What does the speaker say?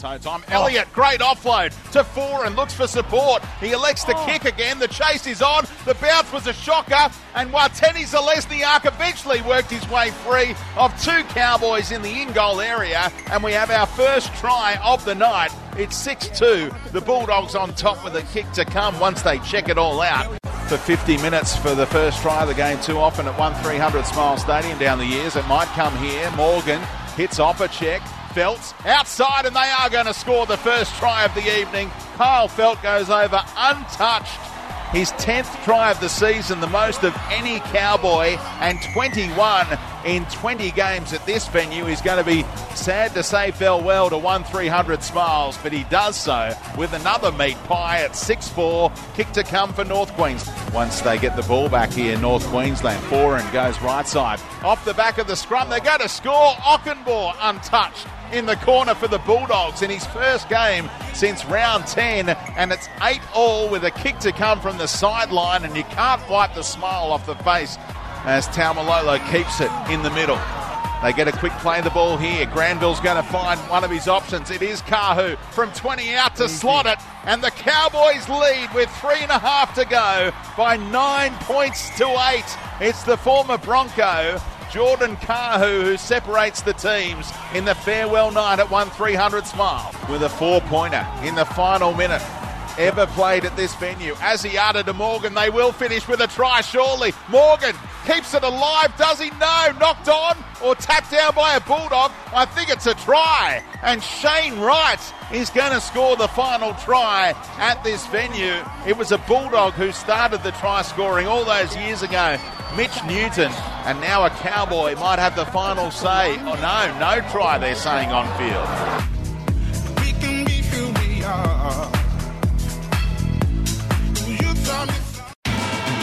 Time. Elliott, great offload to four and looks for support. He elects to oh. kick again. The chase is on. The bounce was a shocker. And Watene Zelezniak eventually worked his way free of two Cowboys in the in goal area. And we have our first try of the night. It's 6 2. The Bulldogs on top with a kick to come once they check it all out. For 50 minutes for the first try of the game, too often at 1 300 Smile Stadium down the years. It might come here. Morgan hits off a check. Feldt outside, and they are going to score the first try of the evening. Kyle Feldt goes over untouched. His 10th try of the season, the most of any Cowboy, and 21 in 20 games at this venue. He's going to be sad to say farewell to 1 300 smiles, but he does so with another meat pie at 6 4. Kick to come for North Queensland. Once they get the ball back here, North Queensland, four and goes right side. Off the back of the scrum, they're going to score. Okunbor untouched in the corner for the Bulldogs in his first game since round 10, and it's 8 all with a kick to come from the sideline, and you can't wipe the smile off the face as Taumalolo keeps it in the middle. They get a quick play of the ball here. Granville's going to find one of his options. It is Kahu from 20 out to slot it. And the Cowboys lead with three and a half to go by nine points to eight. It's the former Bronco, Jordan Kahu, who separates the teams in the farewell night at 1 300 Smile with a four pointer in the final minute ever played at this venue. As he uttered to Morgan, they will finish with a try, surely. Morgan keeps it alive, does he? No, knocked on or tapped down by a Bulldog. I think it's a try. And Shane Wright is going to score the final try at this venue. It was a Bulldog who started the try scoring all those years ago. Mitch Newton, and now a Cowboy might have the final say. Oh no, no try, they're saying on field.